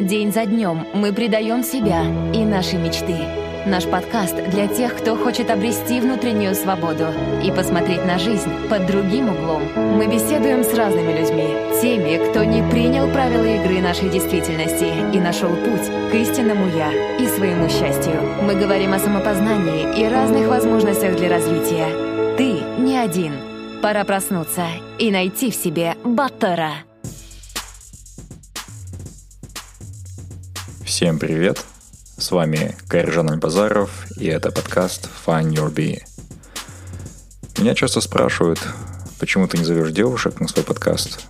День за днем мы предаем себя и наши мечты. Наш подкаст для тех, кто хочет обрести внутреннюю свободу и посмотреть на жизнь под другим углом. Мы беседуем с разными людьми, теми, кто не принял правила игры нашей действительности и нашел путь к истинному «я» и своему счастью. Мы говорим о самопознании и разных возможностях для развития. Ты не один. Пора проснуться и найти в себе Баттера. Всем привет! С вами Кайржан Альбазаров, и это подкаст Find Your Bee. Меня часто спрашивают, почему ты не зовешь девушек на свой подкаст?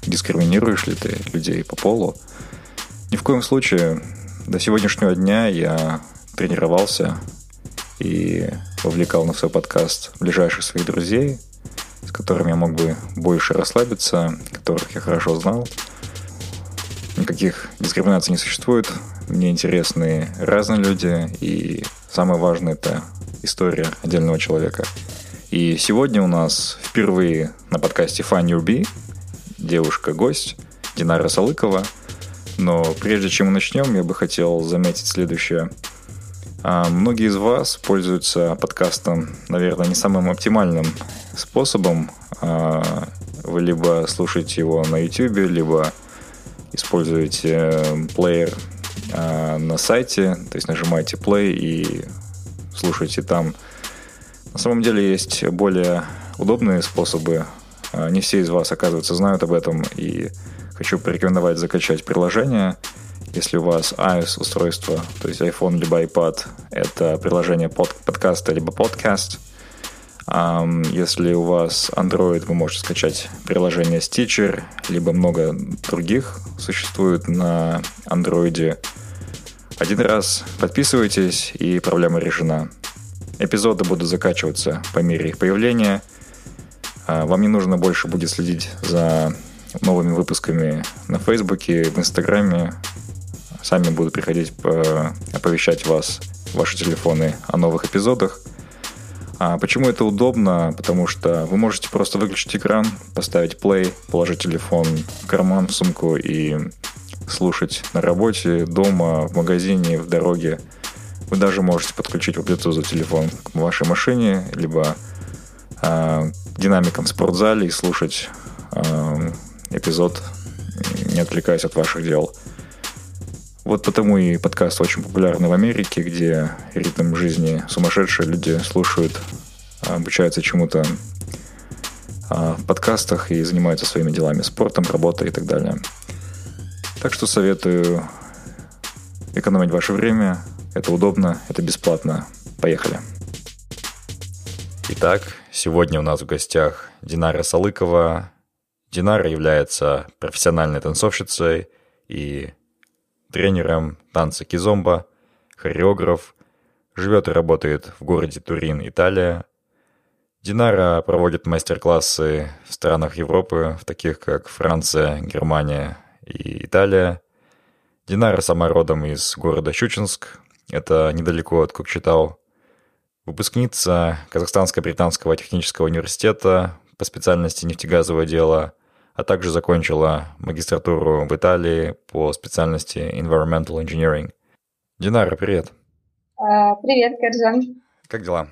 Дискриминируешь ли ты людей по полу? Ни в коем случае. До сегодняшнего дня я тренировался и вовлекал на свой подкаст ближайших своих друзей, с которыми я мог бы больше расслабиться, которых я хорошо знал. Никаких дискриминаций не существует. Мне интересны разные люди, и самое важное – это история отдельного человека. И сегодня у нас впервые на подкасте Find Your Bee девушка-гость Динара Салыкова. Но прежде чем мы начнем, я бы хотел заметить следующее. А, многие из вас пользуются подкастом, наверное, не самым оптимальным способом. А, вы либо слушаете его на YouTube, либо используете э, плеер э, на сайте, то есть нажимаете play и слушаете там. На самом деле есть более удобные способы. Э, не все из вас, оказывается, знают об этом, и хочу порекомендовать закачать приложение. Если у вас iOS устройство, то есть iPhone либо iPad, это приложение под, подкаста либо подкаст – если у вас Android, вы можете скачать приложение Stitcher, либо много других существует на Android. Один раз подписывайтесь, и проблема решена. Эпизоды будут закачиваться по мере их появления. А, вам не нужно больше будет следить за новыми выпусками на Фейсбуке, в Инстаграме. Сами будут приходить оповещать вас, ваши телефоны о новых эпизодах – а почему это удобно? Потому что вы можете просто выключить экран, поставить play, положить телефон в карман, в сумку и слушать на работе, дома, в магазине, в дороге. Вы даже можете подключить по Bluetooth телефон к вашей машине, либо э, динамиком в спортзале и слушать э, эпизод, не отвлекаясь от ваших дел. Вот потому и подкаст очень популярный в Америке, где ритм жизни сумасшедший, люди слушают, обучаются чему-то а, в подкастах и занимаются своими делами, спортом, работой и так далее. Так что советую экономить ваше время. Это удобно, это бесплатно. Поехали. Итак, сегодня у нас в гостях Динара Салыкова. Динара является профессиональной танцовщицей и тренером танца кизомба, хореограф, живет и работает в городе Турин, Италия. Динара проводит мастер-классы в странах Европы, в таких как Франция, Германия и Италия. Динара сама родом из города Щучинск, это недалеко от Кокчетау. Выпускница Казахстанско-Британского технического университета по специальности нефтегазовое дело – а также закончила магистратуру в Италии по специальности Environmental Engineering. Динара, привет. А, привет, Каржан. Как дела?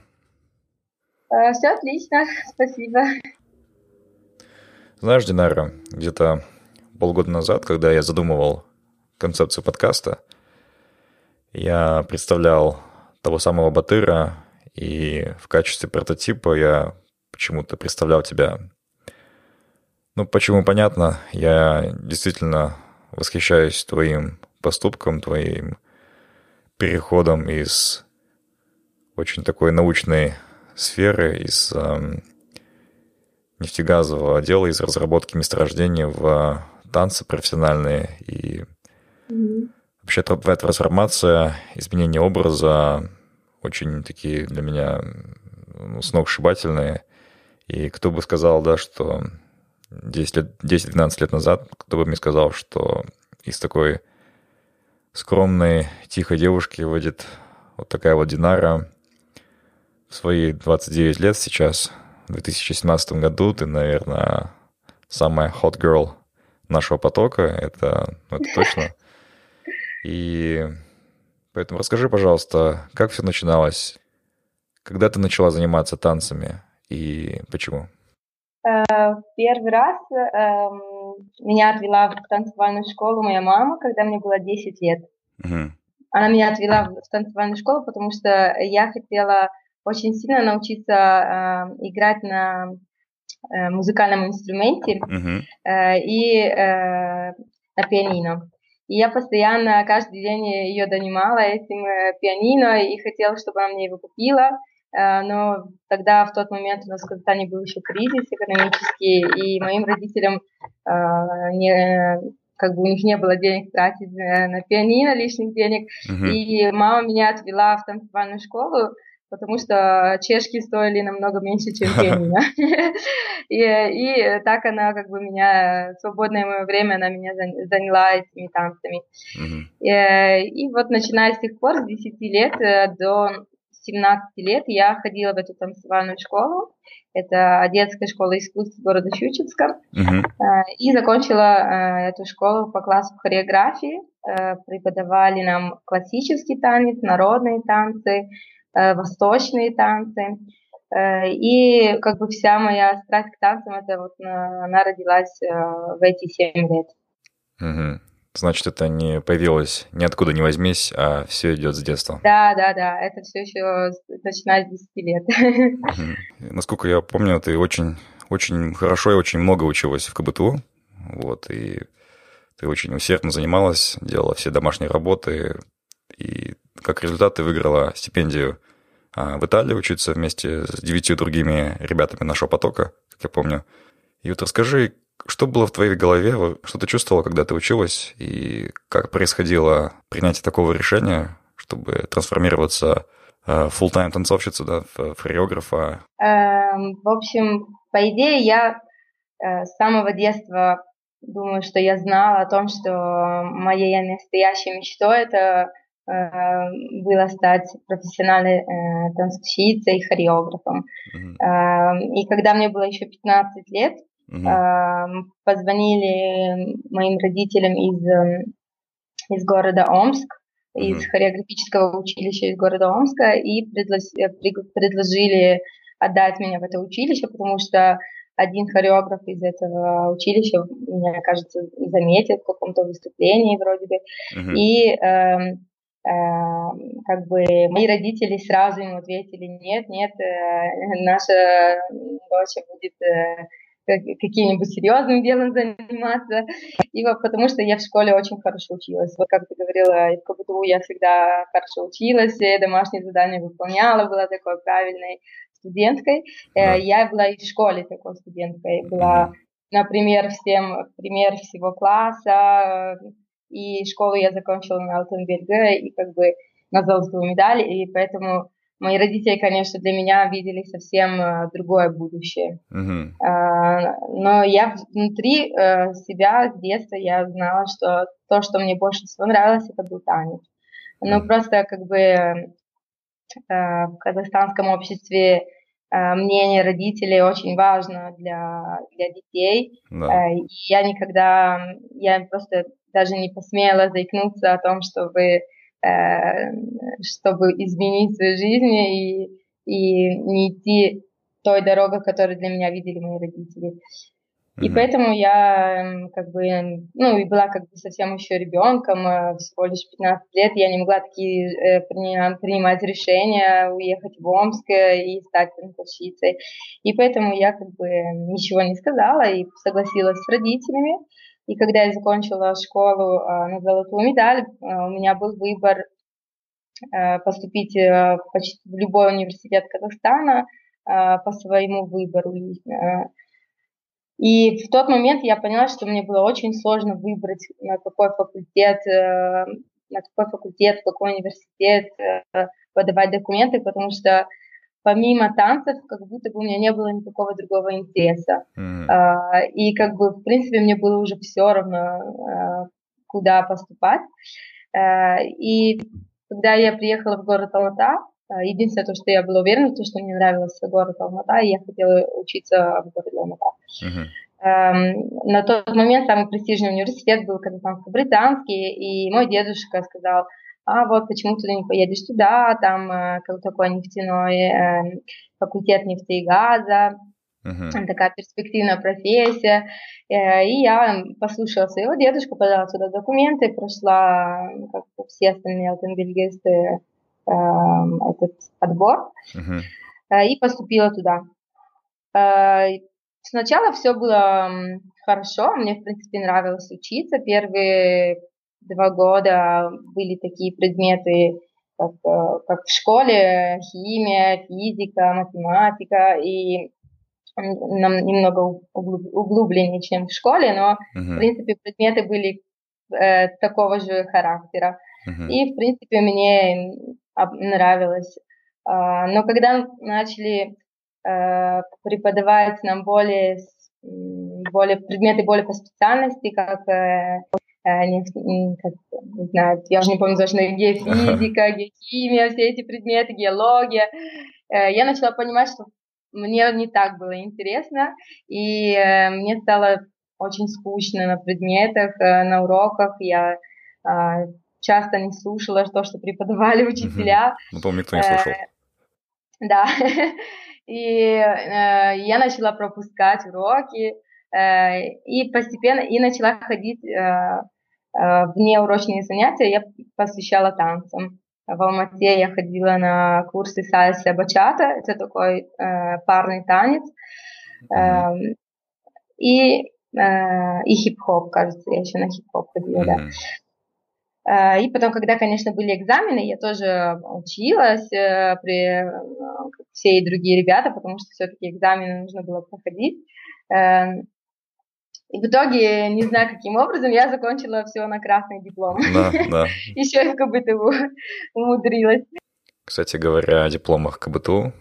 А, все отлично, спасибо. Знаешь, Динара, где-то полгода назад, когда я задумывал концепцию подкаста, я представлял того самого Батыра, и в качестве прототипа я почему-то представлял тебя ну, почему понятно, я действительно восхищаюсь твоим поступком, твоим переходом из очень такой научной сферы, из э, нефтегазового дела, из разработки месторождения в танцы профессиональные. И mm-hmm. Вообще твоя трансформация, изменение образа очень такие для меня ну, сногсшибательные. И кто бы сказал, да, что 10 лет, 10-12 лет назад, кто бы мне сказал, что из такой скромной, тихой девушки выйдет вот такая вот Динара в свои 29 лет сейчас, в 2017 году, ты, наверное, самая hot girl нашего потока, это, ну, это точно. И поэтому расскажи, пожалуйста, как все начиналось, когда ты начала заниматься танцами и почему? Э, первый раз эм, меня отвела в танцевальную школу моя мама, когда мне было 10 лет. Угу. Она меня отвела в танцевальную школу, потому что я хотела очень сильно научиться э, играть на э, музыкальном инструменте э, и на пианино. И я постоянно каждый день ее донимала этим пианино и хотела, чтобы она мне его купила. Э, но тогда в тот момент у нас в Казахстане был еще кризис экономический, и моим родителям э, не, как бы у них не было денег тратить на пианино, лишних денег. Uh-huh. И мама меня отвела в танцевальную школу, потому что чешки стоили намного меньше, чем пианино. и, и так она как бы меня, свободное мое время она меня заняла этими танцами. И, и вот начиная с тех пор, с 10 лет до 17 лет я ходила в эту танцевальную школу. Это детская школа искусств города Щучинска. Uh-huh. И закончила эту школу по классу хореографии. Преподавали нам классический танец, народные танцы, восточные танцы. И как бы вся моя страсть к танцам, это вот она родилась в эти 7 лет. Угу. Значит, это не появилось ниоткуда не возьмись, а все идет с детства. Да, да, да, это все еще начиная с 10 лет. Угу. Насколько я помню, ты очень, очень хорошо и очень много училась в КБТУ, вот, и ты очень усердно занималась, делала все домашние работы, и как результат ты выиграла стипендию а, в Италии учиться вместе с девятью другими ребятами нашего потока, как я помню. И вот расскажи, что было в твоей голове, что ты чувствовала, когда ты училась, и как происходило принятие такого решения, чтобы трансформироваться в full-time танцовщицу, да, в хореографа? Эм, в общем, по идее, я э, с самого детства думаю, что я знала о том, что моей настоящей мечтой это э, было стать профессиональной э, танцовщицей и хореографом. Mm-hmm. И когда мне было еще 15 лет, Угу. Позвонили моим родителям из, эм, из города Омск, угу. из хореографического училища из города Омска, и э, предложили отдать меня в это училище, потому что один хореограф из этого училища меня, кажется, заметил в каком-то выступлении вроде бы. Uh-huh. И э, э, как бы мои родители сразу ему ответили, нет, нет, э, наша дочь будет э, каким-нибудь серьезным делом заниматься, и потому что я в школе очень хорошо училась. Вот как ты говорила, в КБТУ я всегда хорошо училась, домашние задания выполняла, была такой правильной студенткой. Э, да. Я была и в школе такой студенткой, была, например, всем пример всего класса, и школу я закончила на Алтенберге, и как бы на золотую медаль, и поэтому Мои родители, конечно, для меня видели совсем э, другое будущее. Uh-huh. Но я внутри э, себя с детства я знала, что то, что мне больше всего нравилось, это был танец. Ну, uh-huh. просто как бы э, в казахстанском обществе мнение родителей очень важно для, для детей. Да. Я никогда, я просто даже не посмела заикнуться о том, чтобы чтобы изменить свою жизнь и, и не идти той дорогой, которую для меня видели мои родители. И mm-hmm. поэтому я как бы, ну, и была как бы совсем еще ребенком, э, всего лишь 15 лет, я не могла такие э, принимать решения, уехать в Омск и стать танцовщицей. И поэтому я как бы ничего не сказала и согласилась с родителями. И когда я закончила школу а, на золотую медаль, а, у меня был выбор а, поступить э, почти в любой университет Казахстана по своему выбору. И в тот момент я поняла, что мне было очень сложно выбрать, на какой факультет э, на какой факультет, в какой университет э, подавать документы, потому что помимо танцев, как будто бы у меня не было никакого другого интереса. Mm-hmm. Uh, и как бы, в принципе, мне было уже все равно, uh, куда поступать. Uh, и когда я приехала в город Алмата, единственное то, что я была уверена, то, что мне нравился город Алмата, и я хотела учиться в городе Алмата. Mm-hmm. На тот момент самый престижный университет был казахстанско-британский, и мой дедушка сказал, а вот почему ты не поедешь туда, там э, как такой нефтяной э, факультет нефти и газа, uh-huh. такая перспективная профессия. Э, и я послушала своего дедушку, подала туда документы, прошла, как все остальные автомобилисты, этот отбор uh-huh. и поступила туда. Сначала все было хорошо, мне, в принципе, нравилось учиться. Первые два года были такие предметы, как, э, как в школе, химия, физика, математика, и нам немного углубленнее, чем в школе, но, uh-huh. в принципе, предметы были э, такого же характера. Uh-huh. И, в принципе, мне нравилось. А, но когда начали э, преподавать нам более, более предметы более по специальности, как э, Э, не, как, не знаю, я уже не помню точно, геофизика, геохимия, все эти предметы, геология. Э, я начала понимать, что мне не так было интересно, и э, мне стало очень скучно на предметах, на уроках. Я часто не слушала то, что преподавали учителя. Ну, помню, никто не слушал. Да. И я начала пропускать уроки, Э, и постепенно и начала ходить э, э, в неурочные занятия, я посвящала танцам. В Алмате я ходила на курсы сальса бачата, это такой парный танец, mm-hmm. и, и хип-хоп, кажется, я еще на хип-хоп ходила, mm-hmm. да. И потом, когда, конечно, были экзамены, я тоже училась при все и другие ребята, потому что все-таки экзамены нужно было проходить. И в итоге, не знаю каким образом, я закончила все на красный диплом. Да, да. Еще и в КБТУ умудрилась. Кстати говоря о дипломах КБТУ,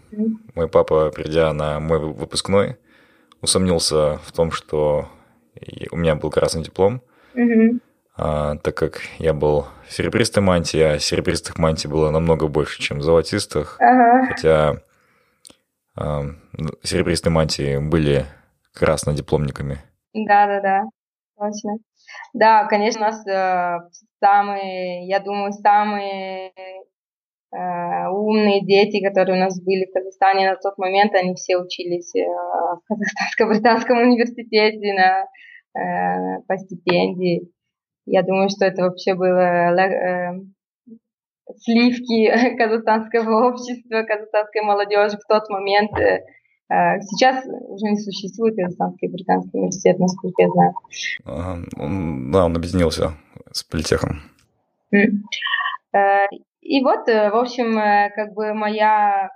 мой папа, придя на мой выпускной, усомнился в том, что у меня был красный диплом, а, так как я был в серебристой мантии, а серебристых мантий было намного больше, чем золотистых. Ага. Хотя а, серебристые мантии были краснодипломниками. Да, да, да, точно. Да, конечно, у нас э, самые, я думаю, самые э, умные дети, которые у нас были в Казахстане на тот момент, они все учились э, в Казахстанско-британском университете на, э, по стипендии. Я думаю, что это вообще было э, сливки казахстанского общества, казахстанской молодежи в тот момент. Э, сейчас уже не существует казахстанский британский университет, насколько я знаю. Ага. да, он объединился с политехом. Э, и вот, э, в общем, как бы моя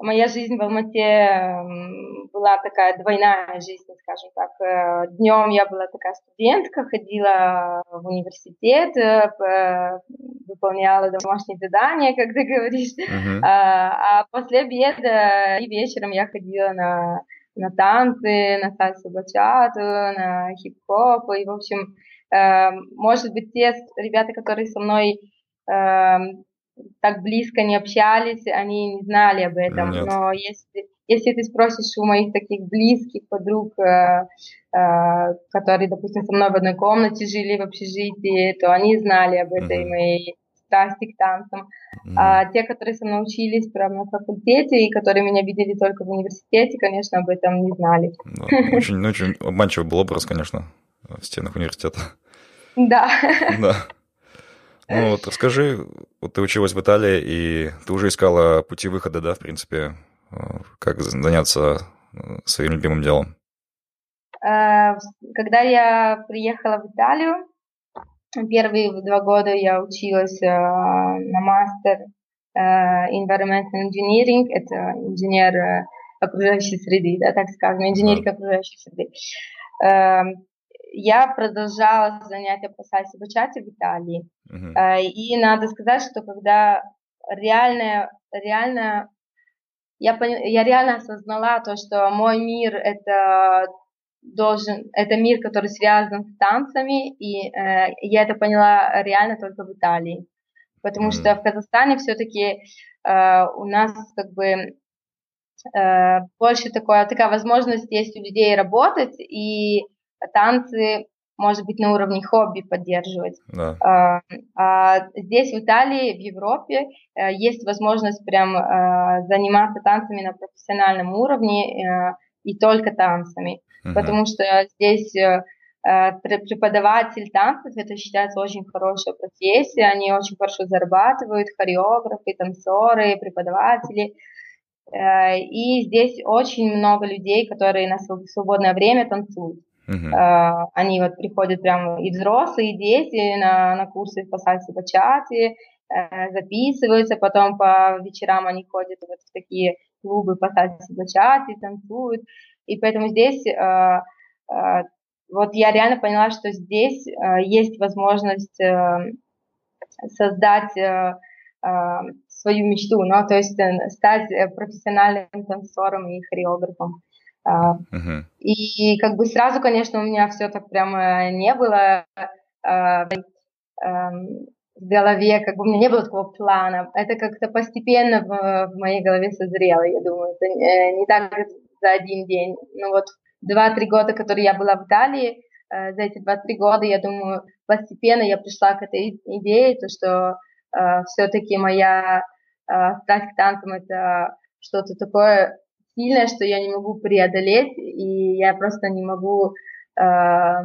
моя жизнь в Алмате была такая двойная жизнь, скажем так. Э, Днем я была такая студентка, ходила в университет, э, выполняла домашние задания, как ты говоришь. Uh-huh. А, а после обеда и вечером я ходила на, на танцы, на сальсу бачату, на хип-хоп. И, в общем, э, может быть, те ребята, которые со мной так близко не общались, они не знали об этом. Нет. Но если, если ты спросишь у моих таких близких подруг, э, э, которые, допустим, со мной в одной комнате жили в общежитии, то они знали об этой mm-hmm. моей страсти к танцам. Mm-hmm. А те, которые со мной учились прямо на факультете и которые меня видели только в университете, конечно, об этом не знали. Да, очень, очень обманчивый был образ, конечно, в стенах университета. Да. Да. Ну вот расскажи, вот ты училась в Италии, и ты уже искала пути выхода, да, в принципе, э, как заняться э, своим любимым делом? Э, когда я приехала в Италию, первые два года я училась на мастер Environmental Engineering, это инженер окружающей среды, да, так скажем, инженерика окружающей среды. Я продолжала занятия по сальсе бачате в Италии. Uh-huh. И надо сказать, что когда реально, реально я, я реально осознала то, что мой мир это должен, это мир, который связан с танцами, и э, я это поняла реально только в Италии, потому mm. что в Казахстане все-таки э, у нас как бы э, больше такое, такая возможность есть у людей работать, и танцы может быть, на уровне хобби поддерживать. Да. А, а здесь, в Италии, в Европе, э, есть возможность прям э, заниматься танцами на профессиональном уровне э, и только танцами. Угу. Потому что здесь преподаватель танцев, это считается очень хорошая профессия, они очень хорошо зарабатывают, хореографы, танцоры, преподаватели. И здесь очень много людей, которые на свободное время танцуют. Uh-huh. Они вот приходят прямо и взрослые, и дети на, на курсы по сальсе бачате, э, записываются, потом по вечерам они ходят вот в такие клубы по сальсе бачате, танцуют. И поэтому здесь э, э, вот я реально поняла, что здесь есть возможность создать свою мечту, ну, то есть стать профессиональным танцором и хореографом. Uh-huh. И как бы сразу, конечно, у меня все так прямо не было а, эм, в голове, как бы у меня не было такого плана. Это как-то постепенно в, в моей голове созрело, я думаю. Это не так за один день. Ну вот два-три года, которые я была в Италии, э, за эти два-три года, я думаю, постепенно я пришла к этой идее, то, что э, все-таки моя э, страсть к танцам это что-то такое сильное, что я не могу преодолеть, и я просто не могу... Э,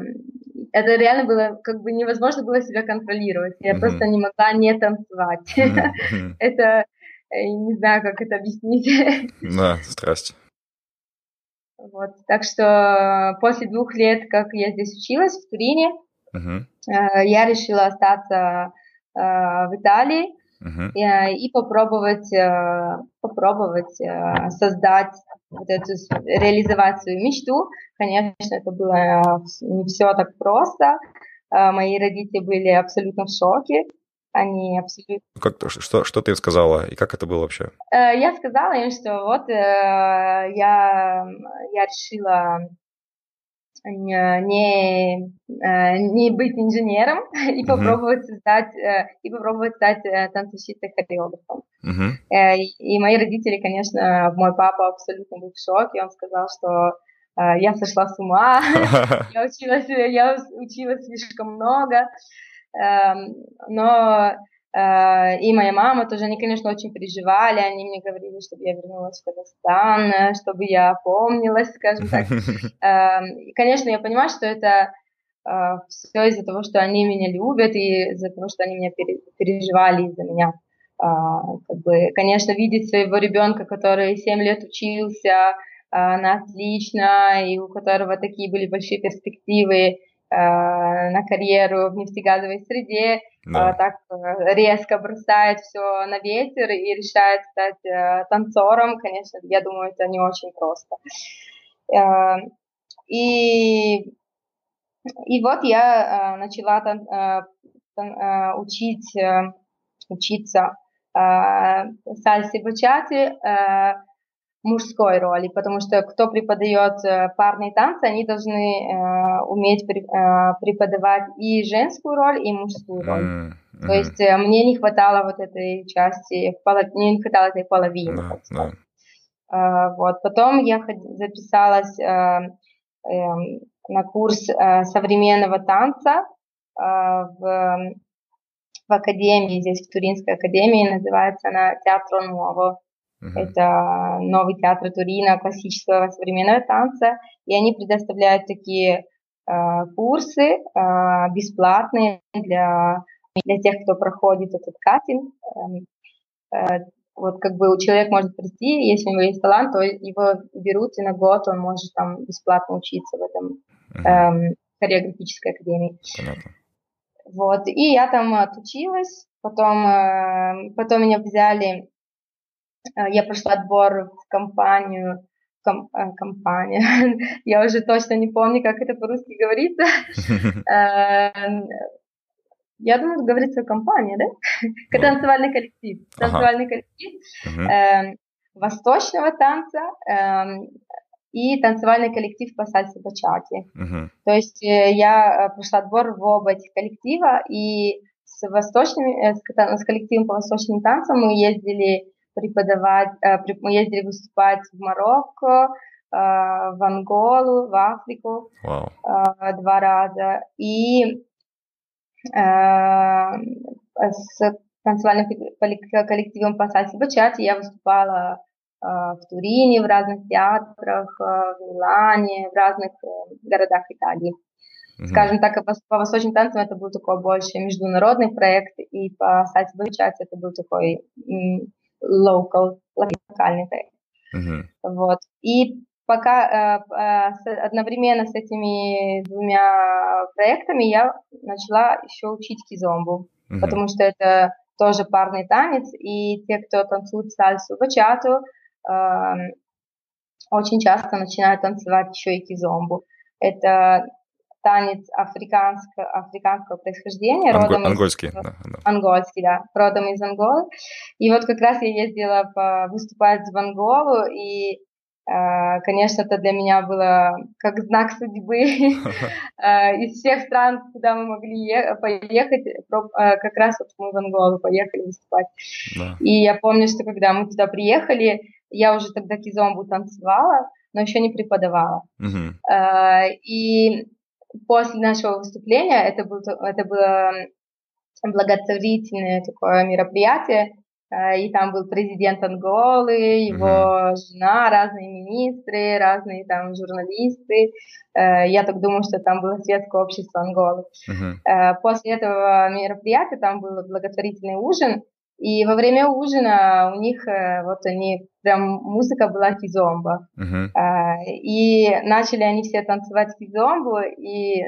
это реально было, как бы невозможно было себя контролировать. Я mm-hmm. просто не могла не танцевать. Mm-hmm. это, э, не знаю, как это объяснить. Да, страсть. Вот, так что после двух лет, как я здесь училась, в Турине, uh-huh. э, я решила остаться э, в Италии uh-huh. и, и попробовать, э, попробовать э, создать вот эту, реализовать свою мечту. Конечно, это было э, не все так просто. Э, мои родители были абсолютно в шоке. Они абсолютно... Как, что, что ты сказала и как это было вообще? Э, я сказала им, что вот я, я решила не, не быть инженером и uh-huh. попробовать создать и попробовать стать танцовщицей хореографом. Uh-huh. И мои родители, конечно, мой папа абсолютно был в шоке, он сказал, что я сошла с ума, я училась, я училась слишком много, но Э, и моя мама тоже, они, конечно, очень переживали, они мне говорили, чтобы я вернулась в Казахстан, э, чтобы я помнилась, скажем так. Эм, конечно, я понимаю, что это э, все из-за того, что они меня любят и из-за того, что они меня переживали из-за меня. Как бы, конечно, видеть своего ребенка, который 7 лет учился на отлично, и у которого такие были большие перспективы, Э, на карьеру в нефтегазовой среде, да. Э, так э, резко бросает все на ветер и решает стать танцором, конечно, я думаю, это не очень просто. И, и вот я начала учить, учиться сальсе бачати, мужской роли, потому что кто преподает э, парные танцы, они должны э, уметь при, э, преподавать и женскую роль, и мужскую роль. Mm-hmm. То есть э, мне не хватало вот этой части, мне не хватало этой половины. Yeah, yeah. Э, вот. Потом я записалась э, э, на курс э, современного танца э, в, в академии, здесь в Туринской академии, называется она Театро Ново. Uh-huh. Это новый театр Турина классического современного танца, и они предоставляют такие э, курсы э, бесплатные для для тех, кто проходит этот кастинг. Э, э, вот как бы человек может прийти, если у него есть талант, то его берут и на год он может там бесплатно учиться в этом uh-huh. э, хореографической академии. Понятно. Вот, и я там отучилась, потом, э, потом меня взяли я прошла отбор в компанию ком, э, компания. Я уже точно не помню, как это по-русски говорится. Я думаю, говорится компания, да? Ну. Танцевальный коллектив. Танцевальный коллектив эм, восточного танца эм, и танцевальный коллектив по сальсе бачати. То есть э, я э, прошла отбор в оба этих коллектива, и с восточными, э, с коллективом по восточным танцам мы ездили преподавать, мы ездили выступать в Марокко, в Анголу, в Африку wow. два раза. И Э, с танцевальным коллективом по сальсе бачати я выступала э, в Турине, в разных театрах, э, в Милане, в разных городах Италии. Mm-hmm. Скажем так, по восточным танцам это был такой больше международный проект, и по сальсе бачати это был такой local, локальный проект. Mm-hmm. Вот. И пока э, э, одновременно с этими двумя проектами я начала еще учить кизомбу, mm-hmm. потому что это тоже парный танец, и те, кто танцует сальсу бачату, э, очень часто начинают танцевать еще и кизомбу. Это танец африканского, африканского происхождения. Анго, родом ангольский, из, да, да. Ангольский, да, родом из Анголы. И вот как раз я ездила по, выступать в Анголу, и Э, конечно, это для меня было как знак судьбы. Э, из всех стран, куда мы могли поехать, э, как раз вот мы в Анголу поехали выступать. И я помню, что когда мы туда приехали, я уже тогда кизомбу танцевала, но еще не преподавала. И после нашего выступления, это, был, это было благотворительное такое мероприятие, Э, и там был президент Анголы, его uh-huh. жена, разные министры, разные там журналисты. Э, я так думаю, что там было светское общество Анголы. Uh-huh. После этого мероприятия там был благотворительный ужин, и во время ужина у них вот они прям музыка была кизомба, uh-huh. и начали они все танцевать кизомбу, и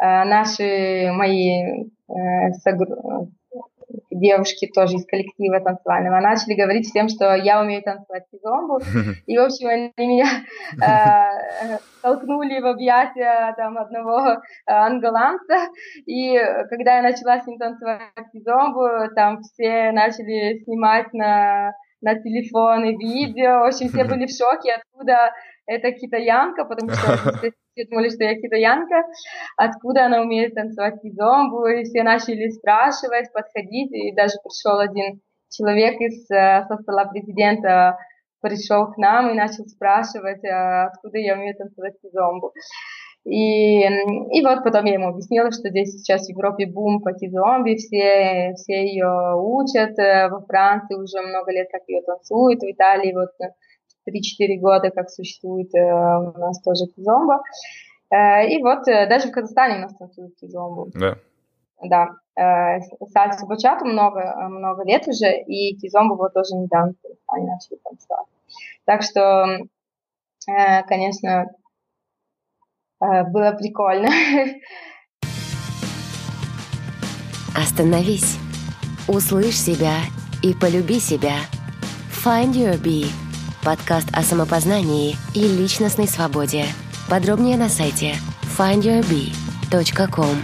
наши мои девушки тоже из коллектива танцевального начали говорить всем, что я умею танцевать кизомбу. И, в общем, они меня э, толкнули в объятия там, одного э, анголанца. И когда я начала с ним танцевать кизомбу, там все начали снимать на на телефоны видео. В общем, все были в шоке, откуда эта китаянка, потому что все думали, что я китаянка, откуда она умеет танцевать кизомбу, и все начали спрашивать, подходить, и даже пришел один человек из э, со стола президента, пришел к нам и начал спрашивать, э, откуда я умею танцевать кизомбу. И, и вот потом я ему объяснила, что здесь сейчас в Европе бум по кизомби, все, все ее учат, э, во Франции уже много лет как ее танцуют, в Италии вот 3-4 года, как существует э, у нас тоже кизомба. Э, и вот э, даже в Казахстане у нас танцуют кизомбу. Да. Да. Сальсу бачату много, много лет уже, и кизомбу вот тоже недавно в Казахстане начали танцевать. Так что, конечно, было прикольно. Остановись, услышь себя и полюби себя. Find your bee. Подкаст о самопознании и личностной свободе. Подробнее на сайте findyourbee.com.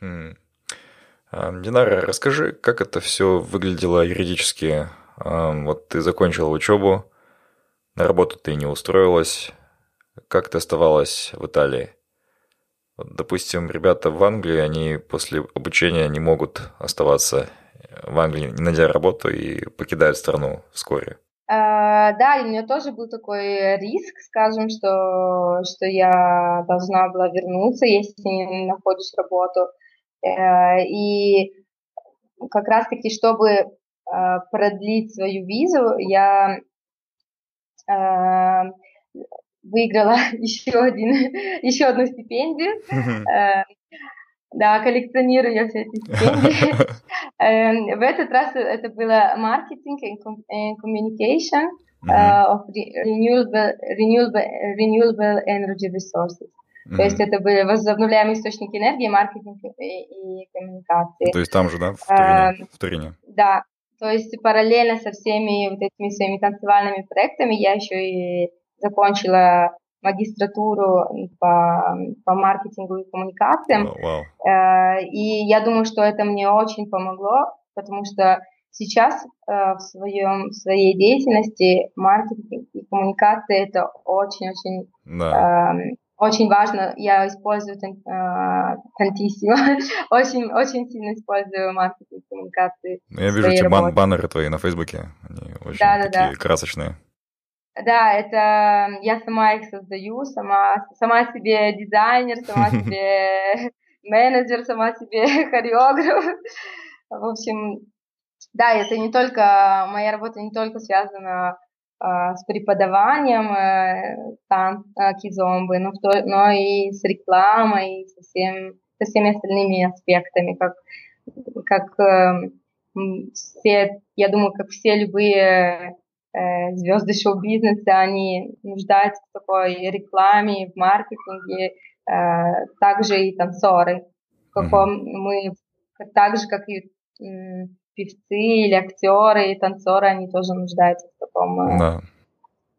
Хм. А, Динара, расскажи, как это все выглядело юридически. А, вот ты закончила учебу, на работу ты не устроилась. Как ты оставалась в Италии? Допустим, ребята в Англии, они после обучения не могут оставаться в Англии, не найдя работу, и покидают страну вскоре. А, да, у меня тоже был такой риск, скажем, что, что я должна была вернуться, если не находишь работу. Э, и как раз-таки, чтобы э, продлить свою визу, я э, выиграла еще, один, еще одну стипендию. Э, да, коллекционирую я все эти стипендии. Эм, в этот раз это было маркетинг и communication э, of renewable, renewable, renewable energy resources. То есть это были возобновляемые источники энергии, маркетинг и, и коммуникации. То есть там же, да, в Турине? Эм, в Турине. Да, То есть параллельно со всеми вот этими своими танцевальными проектами я еще и закончила магистратуру по, по маркетингу и коммуникациям. Oh, wow. И я думаю, что это мне очень помогло, потому что сейчас в, своем, в своей деятельности маркетинг и коммуникация это очень-очень да. Очень важно, я использую тантиссимо, очень, очень сильно использую маркетинг коммуникации. Ну, я вижу эти бан баннеры твои на Фейсбуке, они очень да, такие да, да. красочные. Да, это я сама их создаю, сама, сама себе дизайнер, сама себе менеджер, сама себе хореограф. В общем, да, это не только, моя работа не только связана а, с преподаванием э, тан, э, кизомбы, но, но и с рекламой, и со, всем, со всеми остальными аспектами, как, как э, все, я думаю, как все любые звезды шоу-бизнеса, они нуждаются в такой рекламе, в маркетинге, также и танцоры, в каком mm-hmm. мы, так же, как и певцы или актеры и танцоры, они тоже нуждаются в таком э, да.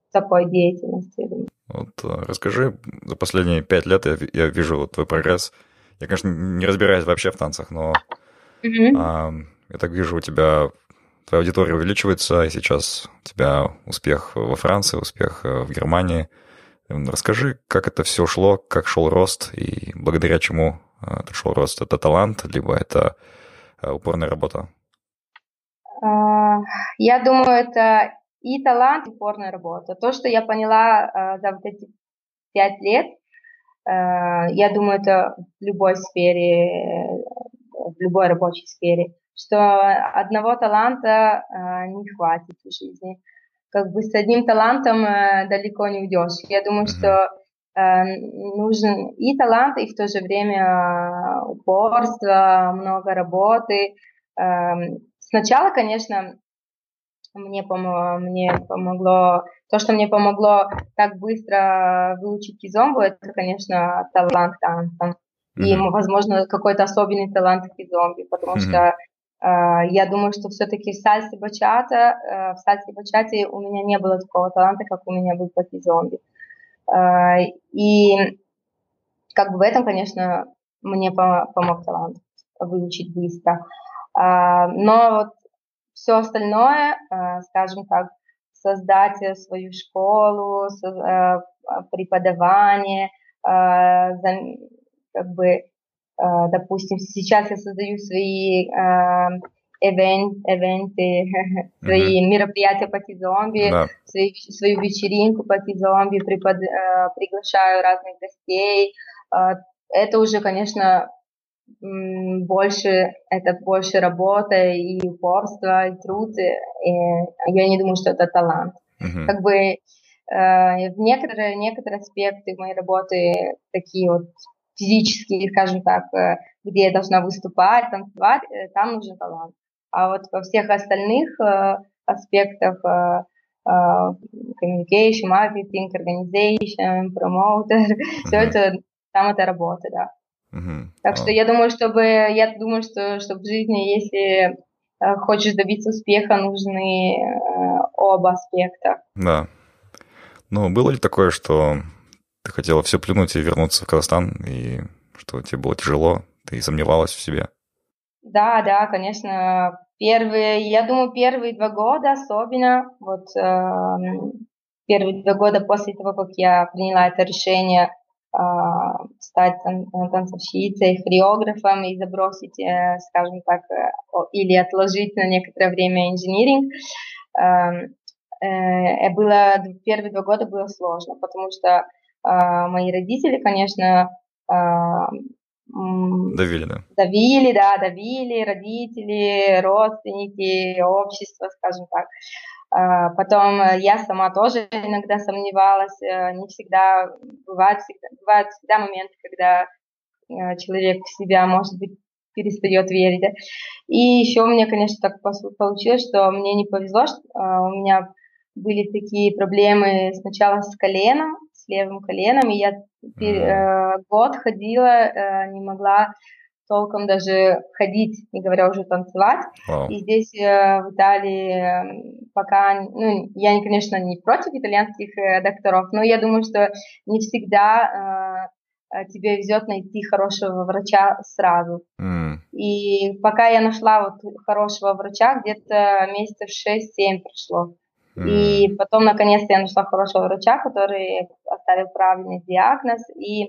в такой деятельности. Вот э, расскажи, за последние пять лет я, я вижу твой прогресс. Я, конечно, не разбираюсь вообще в танцах, но mm-hmm. а, я так вижу, у тебя твоя аудитория увеличивается, и сейчас у тебя успех во Франции, успех э, в Германии. Расскажи, как это все шло, как шел рост, и благодаря чему это шел рост. Это талант, либо это упорная работа? А, я думаю, это и талант, и упорная работа. То, что я поняла за вот эти пять лет, я думаю, это в любой сфере, в любой рабочей сфере, что одного таланта не хватит в жизни. Как бы с одним талантом далеко не уйдешь. Я думаю, что нужен и талант, и в то же время упорство, много работы, Сначала, конечно, мне, пом- мне помогло, то, что мне помогло так быстро выучить кизомбу, это, конечно, талант танцам. Mm-hmm. И, возможно, какой-то особенный талант кизомби, потому mm-hmm. что э, я думаю, что все-таки в сальсе бачата, э, в сальсе бачате у меня не было такого таланта, как у меня был по кизомби. Э, и как бы в этом, конечно, мне помог талант выучить быстро. Но вот все остальное, скажем так, создать свою школу, преподавание, как бы, допустим, сейчас я создаю свои event, ивенты, свои mm-hmm. мероприятия по зомби, да. свою, свою вечеринку по зомби, препод, приглашаю разных гостей. Это уже, конечно, больше, это больше работа и упорство, и труд. И я не думаю, что это талант. Uh-huh. Как бы э, в некоторые, некоторые аспекты моей работы такие вот физические, скажем так, э, где я должна выступать, танцевать, э, там нужен талант. А вот во всех остальных э, аспектах communication, marketing, organization, promoter, uh-huh. все это, там это работа, да. Угу. Так что я думаю, чтобы я думаю, что чтобы в жизни, если хочешь добиться успеха, нужны оба аспекта. Да. Ну, было ли такое, что ты хотела все плюнуть и вернуться в Казахстан, и что тебе было тяжело, ты сомневалась в себе? Да, да, конечно. Первые, я думаю, первые два года особенно, вот э, первые два года после того, как я приняла это решение а, стать танцовщицей, хореографом и забросить, э, скажем так, э, или отложить на некоторое время инжиниринг. Эм, э, было, первые два года было сложно, потому что мои родители, конечно, а, Давили, да? Давили, да, давили, родители, родственники, общество, скажем так. А, потом э, я сама тоже иногда сомневалась, э, не всегда, бывают всегда, бывают всегда моменты, когда э, человек в себя, может быть, перестает верить. Да? И еще у меня, конечно, так получилось, что мне не повезло, что у меня были такие проблемы сначала с коленом, с левым коленом, и я год ходила, не могла толком даже ходить, не говоря уже танцевать. Wow. И здесь э, в Италии пока, ну, я, конечно, не против итальянских э, докторов, но я думаю, что не всегда э, тебе везет найти хорошего врача сразу. Mm. И пока я нашла вот хорошего врача, где-то месяцев 6-7 прошло. Mm. И потом, наконец-то, я нашла хорошего врача, который оставил правильный диагноз, и э,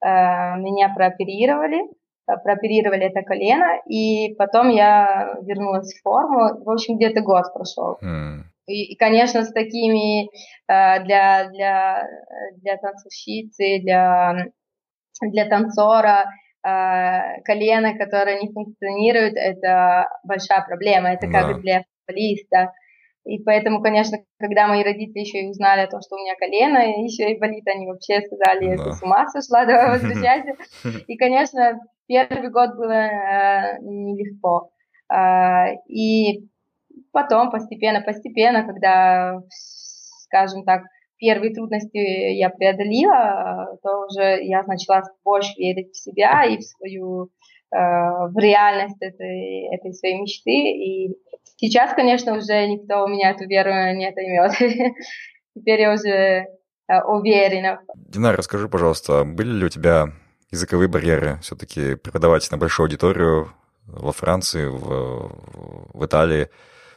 меня прооперировали. Э, прооперировали это колено, и потом я вернулась в форму. В общем, где-то год прошел. Mm. И, и, конечно, с такими э, для, для, для танцовщицы, для, для танцора э, колено, которое не функционирует, это большая проблема. Это да. как для футболиста. И поэтому, конечно, когда мои родители еще и узнали о том, что у меня колено еще и болит, они вообще сказали, да. ты с ума сошла, давай возвращайся. И, конечно, Первый год было э, нелегко. Э, и потом постепенно, постепенно, когда, скажем так, первые трудности я преодолела, то уже я начала больше верить в себя и в свою э, в реальность этой, этой своей мечты. И сейчас, конечно, уже никто у меня эту веру не отоймет. Теперь я уже э, уверена. Дина, расскажи, пожалуйста, были ли у тебя языковые барьеры все-таки преподавать на большую аудиторию во Франции, в, в Италии.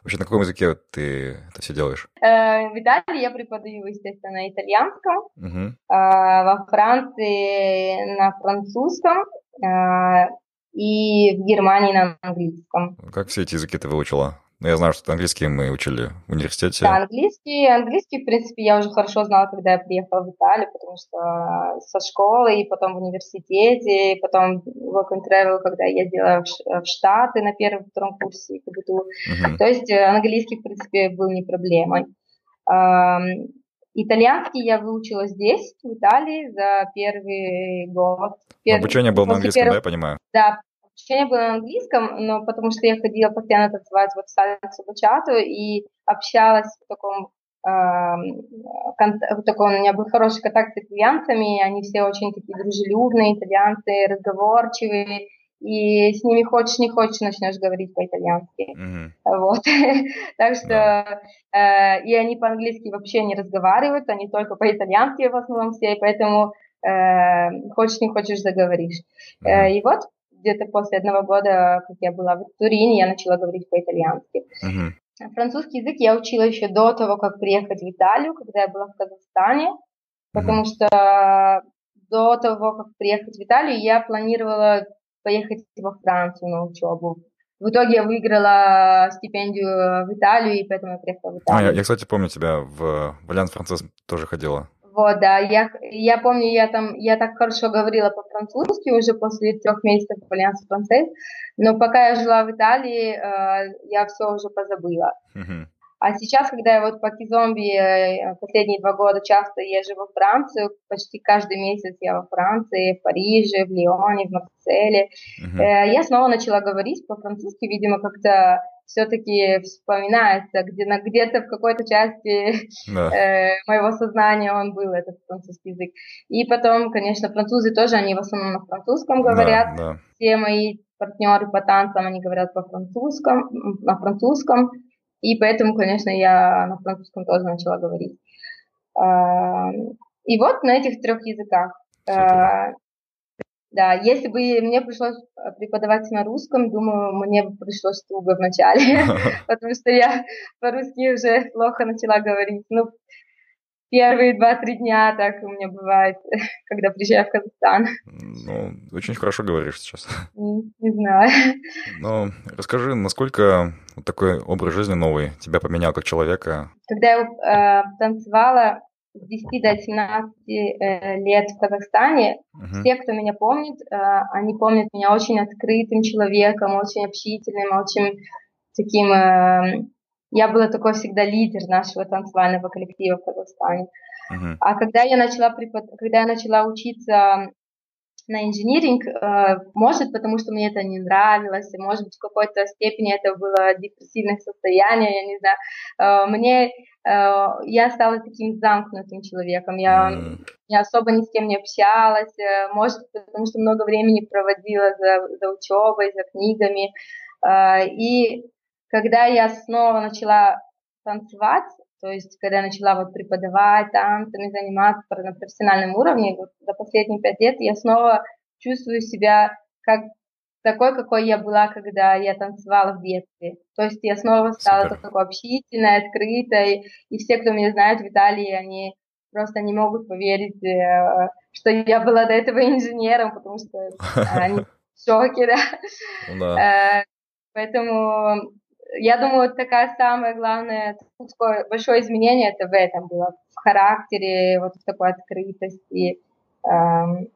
Вообще, на каком языке ты это все делаешь? Э, в Италии я преподаю, естественно, на итальянском, угу. во Франции на французском и в Германии на английском. Как все эти языки ты выучила? Ну, я знаю, что английский мы учили в университете. Да, английский, английский, в принципе, я уже хорошо знала, когда я приехала в Италию, потому что со школы, и потом в университете, и потом work and travel, когда я ездила в Штаты на первом, втором курсе КБТУ. Uh-huh. То есть э, английский, в принципе, был не проблемой. Итальянский я выучила здесь, в Италии, за первый год. Пер... Обучение было на английском, первого... да, я понимаю? Да, Обучение было на английском, но потому что я ходила постоянно танцевать вот в сальсу бачату и общалась в таком в таком, у меня был хороший контакт с итальянцами, они все очень такие дружелюбные, итальянцы, разговорчивые, и с ними хочешь не хочешь начнешь говорить по-итальянски. Mm-hmm. Вот. так что э, и они по-английски вообще не разговаривают, они только по-итальянски в основном все, и поэтому э, хочешь не хочешь заговоришь. Mm-hmm. Э, и вот где-то после одного года, как я была в Турине, я начала говорить по-итальянски. Uh-huh. Французский язык я учила еще до того, как приехать в Италию, когда я была в Казахстане, uh-huh. потому что до того, как приехать в Италию, я планировала поехать во Францию на учебу. В итоге я выиграла стипендию в Италию, и поэтому я приехала в Италию. А, я, я кстати, помню тебя в, Alliance Française тоже ходила. Вот, да, я, я помню, я там, я так хорошо говорила по-французски уже после трех месяцев в Alliance Française, но пока я жила в Италии, э, я все уже позабыла. А сейчас, когда я вот по Кизомби э, последние два года часто езжу во Францию, почти каждый месяц я во Франции, в Париже, в Лионе, в Марселе, uh-huh. я снова начала говорить по-французски, видимо, как-то все-таки вспоминается, где, на, где-то в какой-то части да. э, моего сознания он был, этот французский язык. И потом, конечно, французы тоже, они в основном на французском говорят. Да, да. Все мои партнеры по танцам, они говорят по французском, на французском. И поэтому, конечно, я на французском тоже начала говорить. А, и вот на этих трех языках. Супер. Да, если бы мне пришлось э, преподавать на русском, думаю, мне бы пришлось туго вначале, потому что я по-русски уже плохо начала говорить. Ну, первые два-три дня так у меня бывает, когда приезжаю в Казахстан. Ну, очень хорошо говоришь сейчас. Не, не знаю. Ну, расскажи, насколько такой образ жизни новый тебя поменял как человека? Когда я э, танцевала, с 10 до 17 э, лет в Казахстане. Uh-huh. Все, кто меня помнит, э, они помнят меня очень открытым человеком, очень общительным, очень таким... Э, я была такой всегда лидер нашего танцевального коллектива в Казахстане. Uh-huh. А когда я начала препод... когда я начала учиться на инжиниринг, э, может, потому что мне это не нравилось, может быть, в какой-то степени это было депрессивное состояние, я не знаю. Э, мне, э, я стала таким замкнутым человеком, я, mm. я особо ни с кем не общалась, может, потому что много времени проводила за, за учебой, за книгами, и когда я снова начала танцевать, то есть, когда я начала вот преподавать танцами, заниматься на профессиональном уровне, вот за последние пять лет я снова чувствую себя как такой, какой я была, когда я танцевала в детстве. То есть я снова стала Супер. такой общительной, открытой, и все, кто меня знает в Италии, они просто не могут поверить, э, что я была до этого инженером, потому что они в шоке, да. Ну. Э, поэтому я думаю, такая самое главное, такое большое изменение это в этом было, в характере, вот в такой открытости, эм,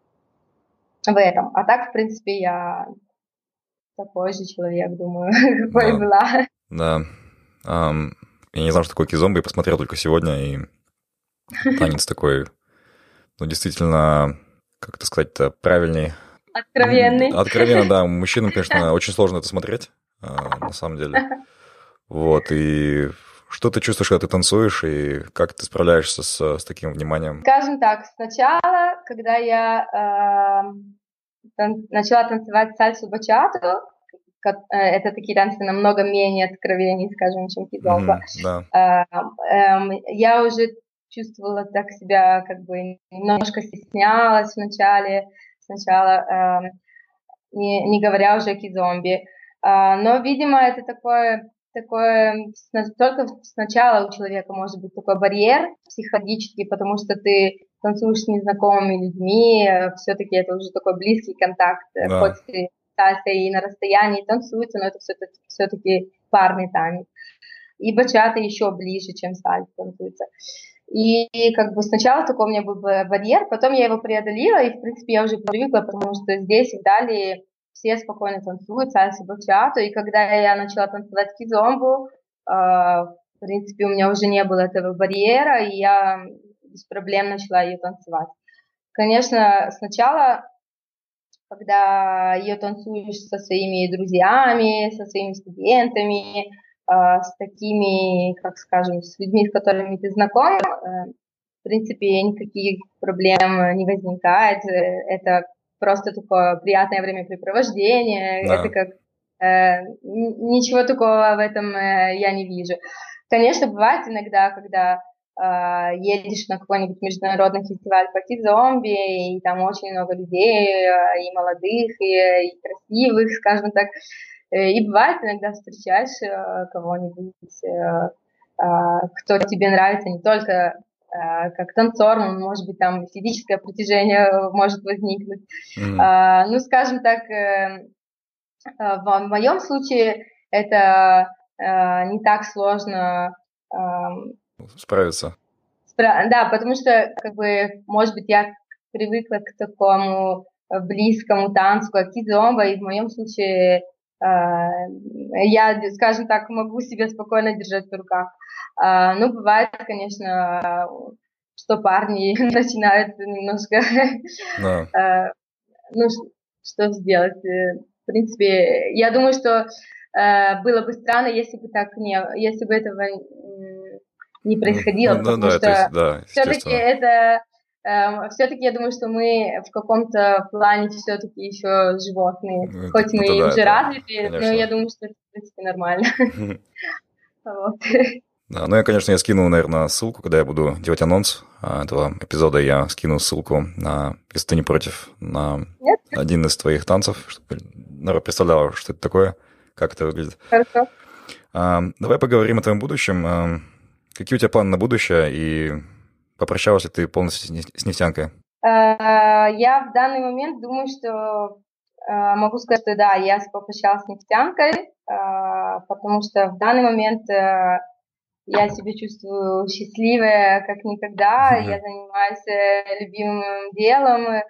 в этом. А так, в принципе, я такой же человек, думаю, какой да. была. Да. Um, я не знал, что такое кизомба, я посмотрел только сегодня, и танец такой, ну, действительно, как это сказать-то, правильней. Откровенный. Откровенно, да. Мужчинам, конечно, очень сложно это смотреть. А, на самом деле. Вот, и что ты чувствуешь, когда ты танцуешь, и как ты справляешься с, с таким вниманием? Скажем так, сначала, когда я э, тан- начала танцевать сальсу бачату, э, это такие танцы намного менее откровеннее, скажем, чем кизомба, mm, да. э, э, я уже чувствовала так себя, как бы немножко стеснялась вначале, сначала, э, не, не говоря уже о кизомбе. А, но, видимо, это такое, такое, только сначала у человека может быть такой барьер психологический, потому что ты танцуешь с незнакомыми людьми, все-таки это уже такой близкий контакт, да. хоть ты и на расстоянии танцуется, но это все-таки, все-таки парный танец. И бачата еще ближе, чем сальса танцуется. И, как бы сначала такой у меня был барьер, потом я его преодолела, и в принципе я уже привыкла, потому что здесь в Дали все спокойно танцуют сальсу бачату, и когда я начала танцевать кизомбу, э, в принципе, у меня уже не было этого барьера, и я без проблем начала ее танцевать. Конечно, сначала, когда ее танцуешь со своими друзьями, со своими студентами, э, с такими, как скажем, с людьми, с которыми ты знаком, э, в принципе, никаких проблем не возникает. Это просто такое приятное времяпрепровождение, да. это как э, ничего такого в этом э, я не вижу. Конечно, бывает иногда, когда э, едешь на какой-нибудь международный фестиваль по зомби, и там очень много людей, э, и молодых, и, и красивых, скажем так, э, и бывает иногда встречаешь э, кого-нибудь, э, э, кто тебе нравится не только Э, как танцор, может быть, там физическое притяжение может возникнуть. Mm. Ну, скажем так, э, в моем случае это не так сложно справиться. Да, потому что, как бы, может быть, я привыкла к такому близкому танцу, как кизомба, и в моем случае я, скажем так, могу себя спокойно держать в руках. А, ну, бывает, конечно, что парни начинают немножко... Да. А, ну, что сделать? Э, в принципе, я думаю, что э, было бы странно, если бы так не... Если бы этого не происходило, ну, потому да, что да, все-таки это... Э, все-таки я думаю, что мы в каком-то плане все-таки еще животные. Ну, Хоть мы да, уже да, развиты, конечно. но я думаю, что это, в принципе, нормально. вот. Да, ну я, конечно, я скину, наверное, ссылку, когда я буду делать анонс а, этого эпизода, я скину ссылку на, если ты не против, на Нет. один из твоих танцев, чтобы народ представлял, что это такое, как это выглядит. Хорошо. А, давай поговорим о твоем будущем. А, какие у тебя планы на будущее и попрощалась ли ты полностью с нефтянкой? Я в данный момент думаю, что могу сказать, что да, я попрощалась с нефтянкой, потому что в данный момент э, я себя чувствую счастливая, как никогда. Mm-hmm. Я занимаюсь э, любимым делом.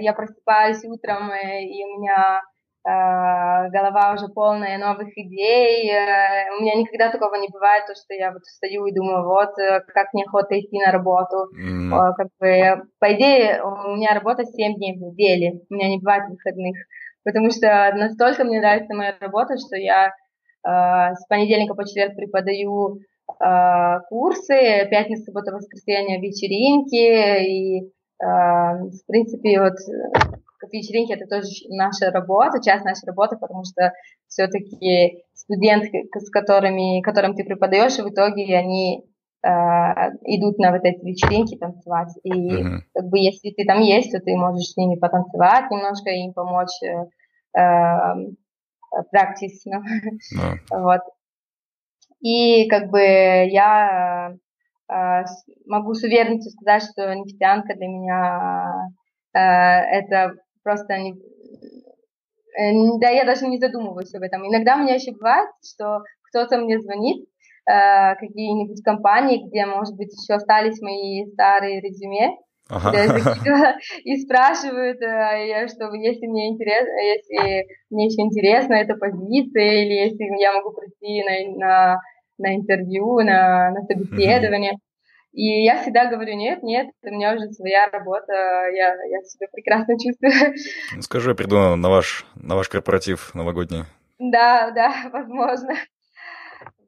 Я просыпаюсь утром, э, и у меня э, голова уже полная новых идей. Э, у меня никогда такого не бывает, то, что я вот стою и думаю, вот, как неохота идти на работу. Mm. Как бы, по идее, у меня работа 7 дней в неделю, у меня не бывает выходных, потому что настолько мне нравится моя работа, что я э, с понедельника по четверг преподаю курсы, пятница, суббота, воскресенье вечеринки, и, э, в принципе, вот вечеринки это тоже наша работа, часть нашей работы, потому что все-таки студенты, с которыми, которым ты преподаешь, в итоге они э, идут на вот эти вечеринки танцевать. И mm-hmm. как бы если ты там есть, то ты можешь с ними потанцевать немножко, им помочь э, practice. No? No. вот. И как бы я э, могу с уверенностью сказать, что нефтянка для меня э, это просто да, я даже не задумываюсь об этом. Иногда у меня еще бывает, что кто-то мне звонит, э, какие-нибудь компании, где, может быть, еще остались мои старые резюме, Ага. и спрашивают, что если мне интересно, если мне еще интересна эта позиция, или если я могу прийти на, на, на интервью, на, на собеседование. Mm-hmm. И я всегда говорю, нет, нет, у меня уже своя работа, я, я себя прекрасно чувствую. Ну, скажи, я приду на ваш, на ваш корпоратив новогодний. Да, да, возможно.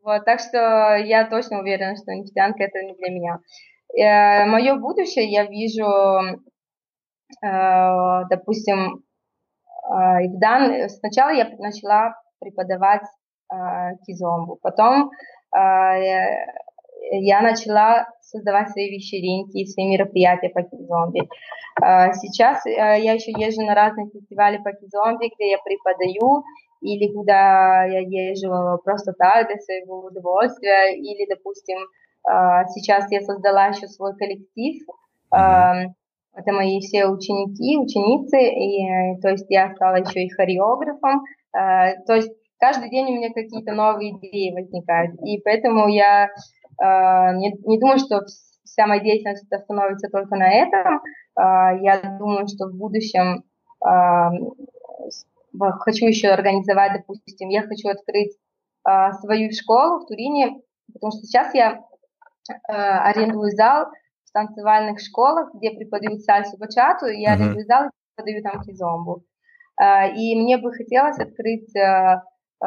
Вот, так что я точно уверена, что нефтянка это не для меня. Э, мое будущее я вижу, э, допустим, э, в дан... сначала я начала преподавать э, кизомбу, потом я начала создавать свои вечеринки, свои мероприятия по кизомби. А, сейчас э, я еще езжу на разные фестивали по кизомби, где я преподаю, или куда я езжу просто так, для своего удовольствия, или, допустим, а, сейчас я создала еще свой коллектив, а, это мои все ученики, ученицы, и, то есть я стала еще и хореографом, то есть каждый день у меня какие-то новые идеи возникают, и поэтому я а, не, не думаю, что вся моя деятельность остановится только на этом. А, я думаю, что в будущем а, хочу еще организовать, допустим, я хочу открыть свою школу в Турине, потому что сейчас я арендую зал в танцевальных школах, где преподают сальсу бачату, и я uh-huh. арендую зал и преподаю там кизомбу. И мне бы хотелось открыть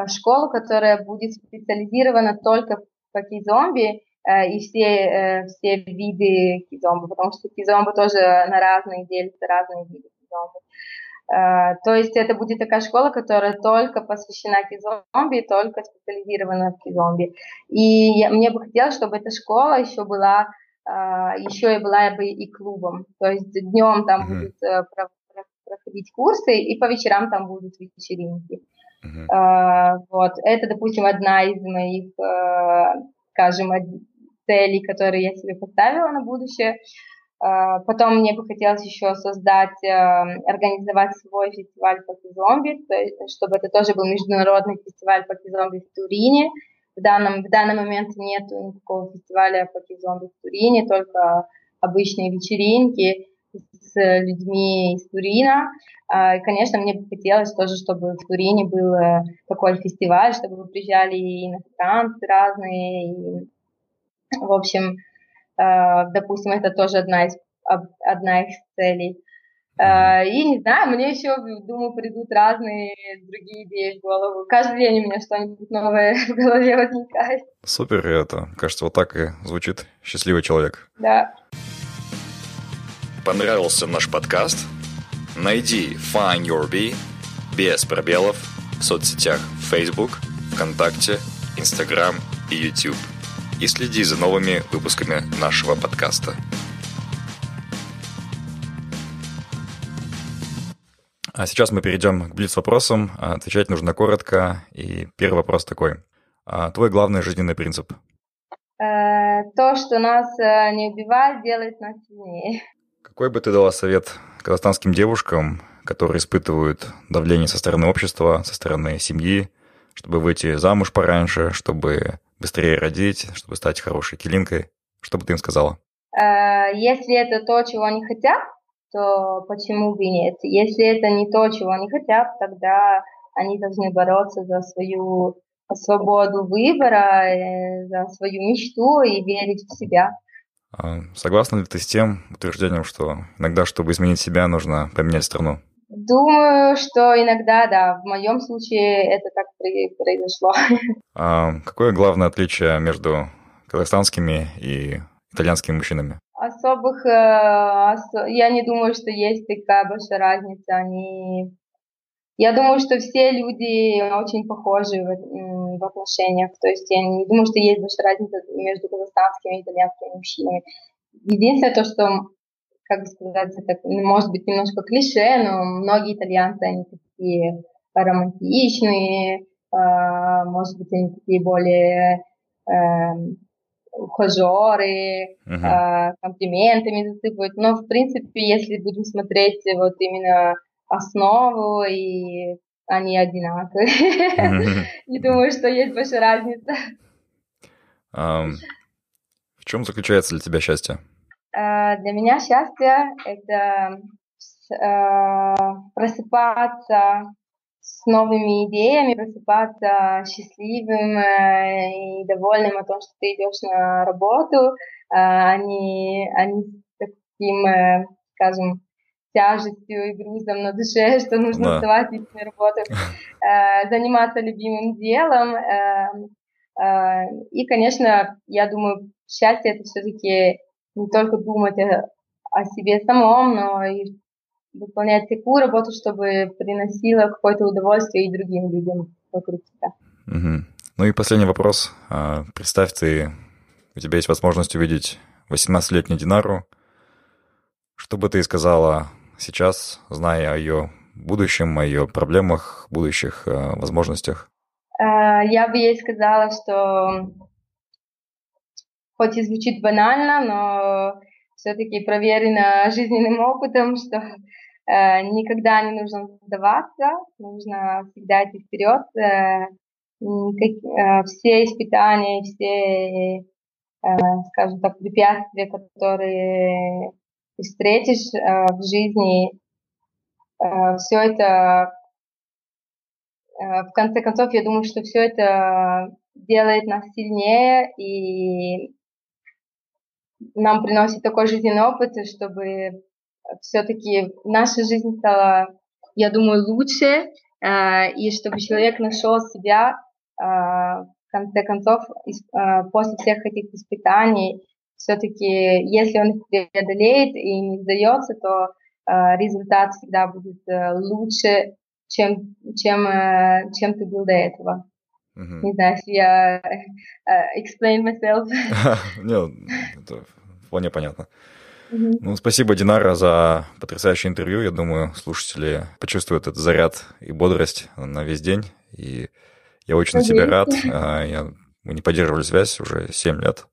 школу, которая будет специализирована только по кизомби э, и все, э, все виды кизомбы, потому что кизомбы тоже на разные делятся, разные виды кизомбы. Uh, то есть это будет такая школа, которая только посвящена кизомби, только специализирована в кизомби. И я, мне бы хотелось, чтобы эта школа еще была, uh, еще и была бы и клубом. То есть днем там mm-hmm. будут uh, проходить курсы, и по вечерам там будут вечеринки. Uh-huh. Uh, вот, это, допустим, одна из моих, uh, скажем, целей, которые я себе поставила на будущее. Uh, потом мне бы хотелось еще создать, uh, организовать свой фестиваль по зомби, чтобы это тоже был международный фестиваль по зомби в Турине. В данном, в данный момент нет никакого фестиваля по зомби в Турине, только обычные вечеринки с людьми из Турина. А, конечно, мне бы хотелось тоже, чтобы в Турине был э, такой фестиваль, чтобы приезжали и иностранцы разные. И, в общем, а, допустим, это тоже одна из, одна из целей. А, и не знаю, мне еще, думаю, придут разные другие идеи в голову. Каждый день у меня что-нибудь новое в голове возникает. Супер, это, кажется, вот так и звучит счастливый человек. Да. Понравился наш подкаст? Найди Find Your Bee без пробелов в соцсетях Facebook, ВКонтакте, Instagram и YouTube и следи за новыми выпусками нашего подкаста. А сейчас мы перейдем к блиц-вопросам. Отвечать нужно коротко. И первый вопрос такой. А твой главный жизненный принцип? Э, то, что нас э, не убивает, делает нас сильнее. Какой бы ты дала совет казахстанским девушкам, которые испытывают давление со стороны общества, со стороны семьи, чтобы выйти замуж пораньше, чтобы быстрее родить, чтобы стать хорошей килинкой? Что бы ты им сказала? Э, если это то, чего они хотят, то почему бы нет? Если это не то, чего они хотят, тогда они должны бороться за свою свободу выбора, э, за свою мечту и верить в себя. А согласна ли ты с тем утверждением, что иногда, чтобы изменить себя, нужно поменять страну? Думаю, что иногда, да. В моем случае это так произошло. А какое главное отличие между казахстанскими и итальянскими мужчинами? Особых, э, я не думаю, что есть такая большая разница. Они, я думаю, что все люди очень похожи в, в отношениях. То есть я не думаю, что есть большая разница между казахстанскими и итальянскими мужчинами. Единственное то, что как сказать, это может быть немножко клише, но многие итальянцы, они такие романтичные, э, может быть, они такие более э, ухажеры, uh-huh. э, комплиментами засыпают. Но, в принципе, если будем смотреть вот именно основу, и они одинаковые. Не думаю, что есть большая разница. В чем заключается для тебя счастье? Э, для меня счастье – это э, просыпаться с новыми идеями, просыпаться счастливым э, и довольным о том, что ты идешь на работу, а не, а не с таким, скажем, тяжестью и грузом на душе, что нужно да. вставать идти на работу, заниматься любимым делом. И, конечно, я думаю, счастье это все-таки не только думать о, о себе самом, но и выполнять такую работу, чтобы приносила какое-то удовольствие и другим людям вокруг себя. Угу. Ну и последний вопрос. А, представь, ты, у тебя есть возможность увидеть 18-летнюю Динару. Что бы ты сказала сейчас, зная о ее будущем, о ее проблемах, будущих а, возможностях? А, я бы ей сказала, что хоть и звучит банально, но все-таки проверено жизненным опытом, что э, никогда не нужно сдаваться, нужно всегда идти вперед. Э, никак, э, все испытания, все, э, скажем так, препятствия, которые ты встретишь э, в жизни, э, все это, э, в конце концов, я думаю, что все это делает нас сильнее и нам приносит такой жизненный опыт, чтобы все-таки наша жизнь стала, я думаю, лучше, э, и чтобы человек нашел себя э, в конце концов э, после всех этих испытаний. Все-таки, если он их преодолеет и не сдается, то результат всегда будет лучше, чем, чем, чем ты был до этого. Mm-hmm. Не знаю, если я uh, explain myself. Нет, это вполне понятно. Mm-hmm. Ну, спасибо, Динара, за потрясающее интервью. Я думаю, слушатели почувствуют этот заряд и бодрость на весь день. И я очень на тебя рад. А, я, мы не поддерживали связь уже 7 лет.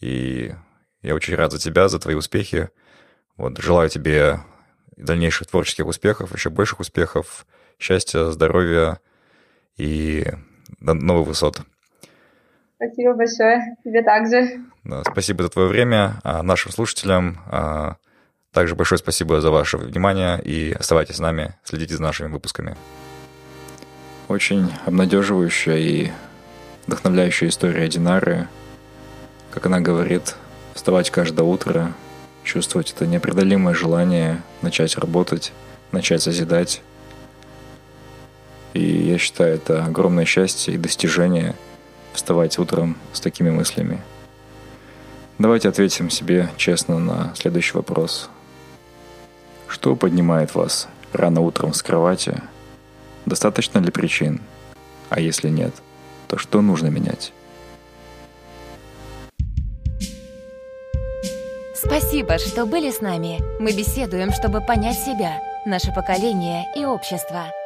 И я очень рад за тебя, за твои успехи. Вот, желаю тебе дальнейших творческих успехов, еще больших успехов, счастья, здоровья и новых высот. Спасибо большое. Тебе также. Да, спасибо за твое время. А нашим слушателям а, также большое спасибо за ваше внимание и оставайтесь с нами, следите за нашими выпусками. Очень обнадеживающая и вдохновляющая история Динары. Как она говорит, вставать каждое утро, чувствовать это непреодолимое желание начать работать, начать созидать, и я считаю, это огромное счастье и достижение вставать утром с такими мыслями. Давайте ответим себе честно на следующий вопрос. Что поднимает вас рано утром с кровати? Достаточно ли причин? А если нет, то что нужно менять? Спасибо, что были с нами. Мы беседуем, чтобы понять себя, наше поколение и общество –